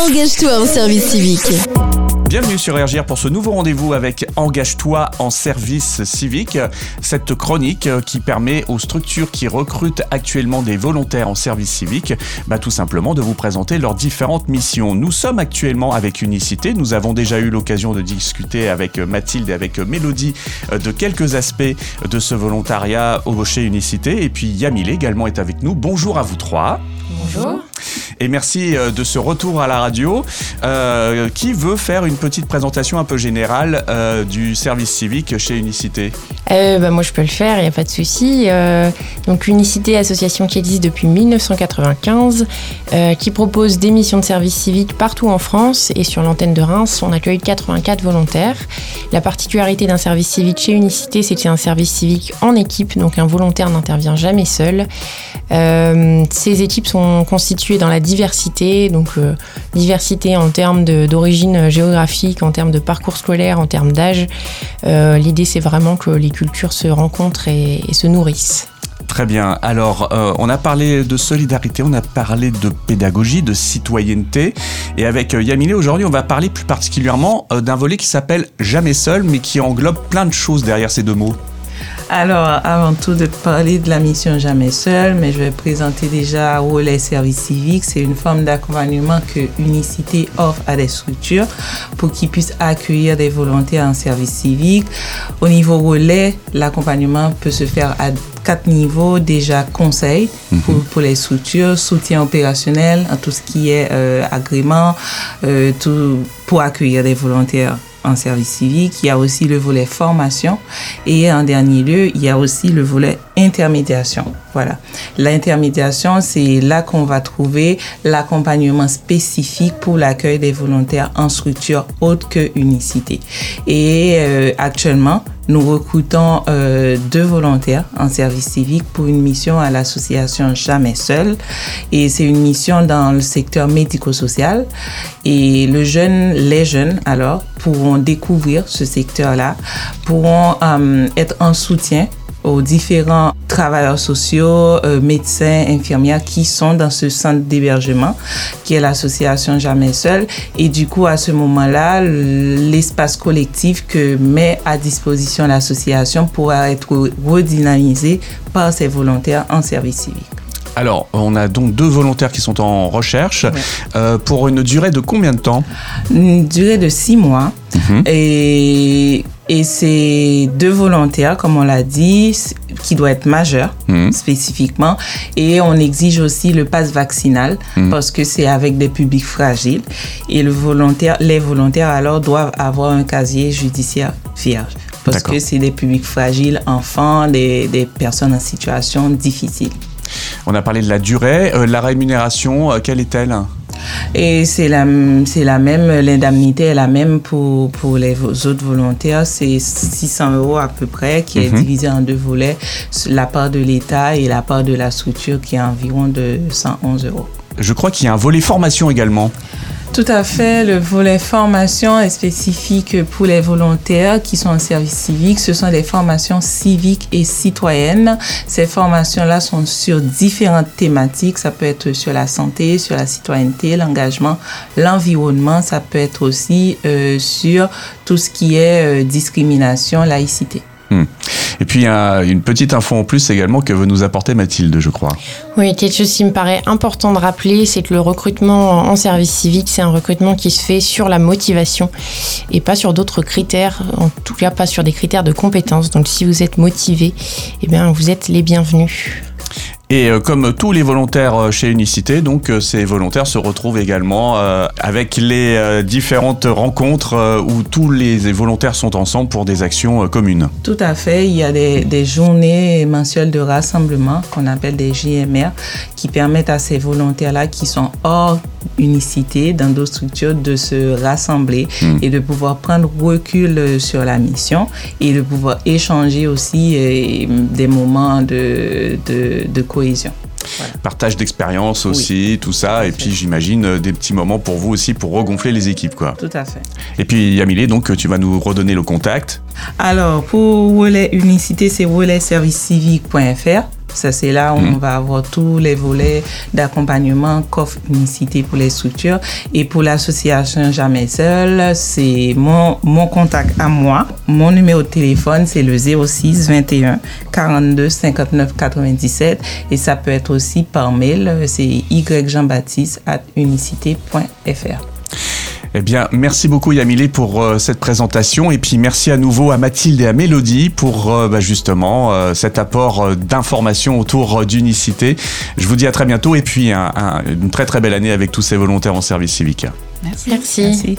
Engage-toi en service civique. Bienvenue sur RGR pour ce nouveau rendez-vous avec Engage-toi en service civique. Cette chronique euh, qui permet aux structures qui recrutent actuellement des volontaires en service civique, bah, tout simplement de vous présenter leurs différentes missions. Nous sommes actuellement avec Unicité. Nous avons déjà eu l'occasion de discuter avec Mathilde et avec Mélodie euh, de quelques aspects de ce volontariat au chez Unicité. Et puis Yamile également est avec nous. Bonjour à vous trois. Bonjour. Et merci euh, de ce retour à la radio. Euh, qui veut faire une petite présentation un peu générale euh, du service civique chez Unicité bah, Moi, je peux le faire, il n'y a pas de souci. donc, Unicité, association qui existe depuis 1995, qui propose des missions de service civique partout en France. Et sur l'antenne de Reims, on accueille 84 volontaires. La particularité d'un service civique chez Unicité, c'est que c'est un service civique en équipe, donc un volontaire n'intervient jamais seul. ces équipes sont constituées dans la diversité, donc euh, diversité en termes d'origine géographique, en termes de parcours scolaire, en termes d'âge. Euh, l'idée, c'est vraiment que les cultures se rencontrent et, se nourrissent. Très bien. Alors, euh, on a parlé de solidarité, on a parlé de pédagogie, de citoyenneté. Et avec Yamile, aujourd'hui, on va parler plus particulièrement d'un volet qui s'appelle Jamais seul, mais qui englobe plein de choses derrière ces deux mots. Alors, avant tout de parler de la mission Jamais Seul, mais je vais présenter déjà Relais Service Civique. C'est une forme d'accompagnement que Unicité offre à des structures pour qu'ils puissent accueillir des volontaires en service civique. Au niveau relais, l'accompagnement peut se faire à quatre niveaux. Déjà, conseil mhm. pour, les structures, soutien opérationnel en tout ce qui est euh, agrément, euh, tout pour accueillir des volontaires en service civique, il y a aussi le volet formation et en dernier lieu, il y a aussi le volet intermédiation. Voilà. L'intermédiation, c'est là qu'on va trouver l'accompagnement spécifique pour l'accueil des volontaires en structure autre que unicité. Et euh, actuellement, nous recrutons euh, deux volontaires en service civique pour une mission à l'association Jamais Seul. Et c'est une mission dans le secteur médico-social. Et les jeunes, alors, pourront découvrir ce secteur-là, pourront euh, être en soutien aux différents travailleurs sociaux, euh, médecins, infirmières qui sont dans ce centre d'hébergement qui est l'association Jamais Seul. Et du coup, à ce moment-là, l'espace collectif que met à disposition l'association pourra être redynamisé par ses volontaires en service civique. Alors, on a donc deux volontaires qui sont en recherche euh, pour une durée de combien de temps? Une durée de six mois. Mhm. Et et c'est deux volontaires, comme on l'a dit, qui doit être majeur mhm. spécifiquement. Et on exige aussi le passe vaccinal mhm. parce que c'est avec des publics fragiles. Et le volontaire, les volontaires alors doivent avoir un casier judiciaire vierge parce que c'est des publics fragiles, enfants, des, des personnes en situation difficile. On a parlé de la durée. Euh, la rémunération, euh, quelle est-elle? Et c'est la, c'est la même, l'indemnité est la même pour, pour les autres volontaires. C'est 600 euros à peu près, qui est mhm. divisé en deux volets, la part de l'État et la part de la structure qui est environ de 111 euros. Je crois qu'il y a un volet formation également. Tout à fait. Le volet formation est spécifique pour les volontaires qui sont en service civique. Ce sont des formations civiques et citoyennes. Ces formations-là sont sur différentes thématiques. Ça peut être sur la santé, sur la citoyenneté, l'engagement, l'environnement. Ça peut être aussi euh, sur tout ce qui est euh, discrimination, laïcité. Hmm. Et puis, une petite info en plus également que veut nous apporter Mathilde, je crois. Oui, quelque chose qui me paraît important de rappeler, c'est que le recrutement en service civique, c'est un recrutement qui se fait sur la motivation et pas sur d'autres critères, en tout cas pas sur des critères de compétences. Donc, si vous êtes motivé, eh bien, vous êtes les bienvenus. Et euh, comme tous les volontaires euh, chez Unicité, donc euh, ces volontaires se retrouvent également avec les différentes rencontres où tous les volontaires sont ensemble pour des actions communes. Tout à fait. Il y a des, des journées mensuelles de rassemblement qu'on appelle des JMR qui permettent à ces volontaires-là qui sont hors unicité, dans d'autres structures, de se rassembler hmm. et de pouvoir prendre recul sur la mission et de pouvoir échanger aussi des moments de, de, de cohésion. Partage d'expérience aussi, tout ça. Et puis j'imagine euh, des petits moments pour vous aussi pour regonfler les équipes. Quoi. Tout à fait. Et puis Yamile, donc tu vas nous redonner le contact. Alors pour Relais Unicité, c'est relayservicecivique.fr. Ça, c'est là où on va avoir tous les volets d'accompagnement qu'offre Unicité pour les structures. Et pour l'association Jamais Seul, c'est mon, mon contact à moi. Mon numéro de téléphone, c'est le 06 21 42 59 97. Et ça peut être aussi par mail, c'est yjeanbaptiste at unicité.fr. Eh bien, merci beaucoup Yamilé pour euh, cette présentation et puis merci à nouveau à Mathilde et à Mélodie pour euh, bah, justement euh, cet apport euh, d'informations autour euh, d'Unicité. Je vous dis à très bientôt et puis un- un- une très très belle année avec tous ces volontaires en service civique. Merci. Merci.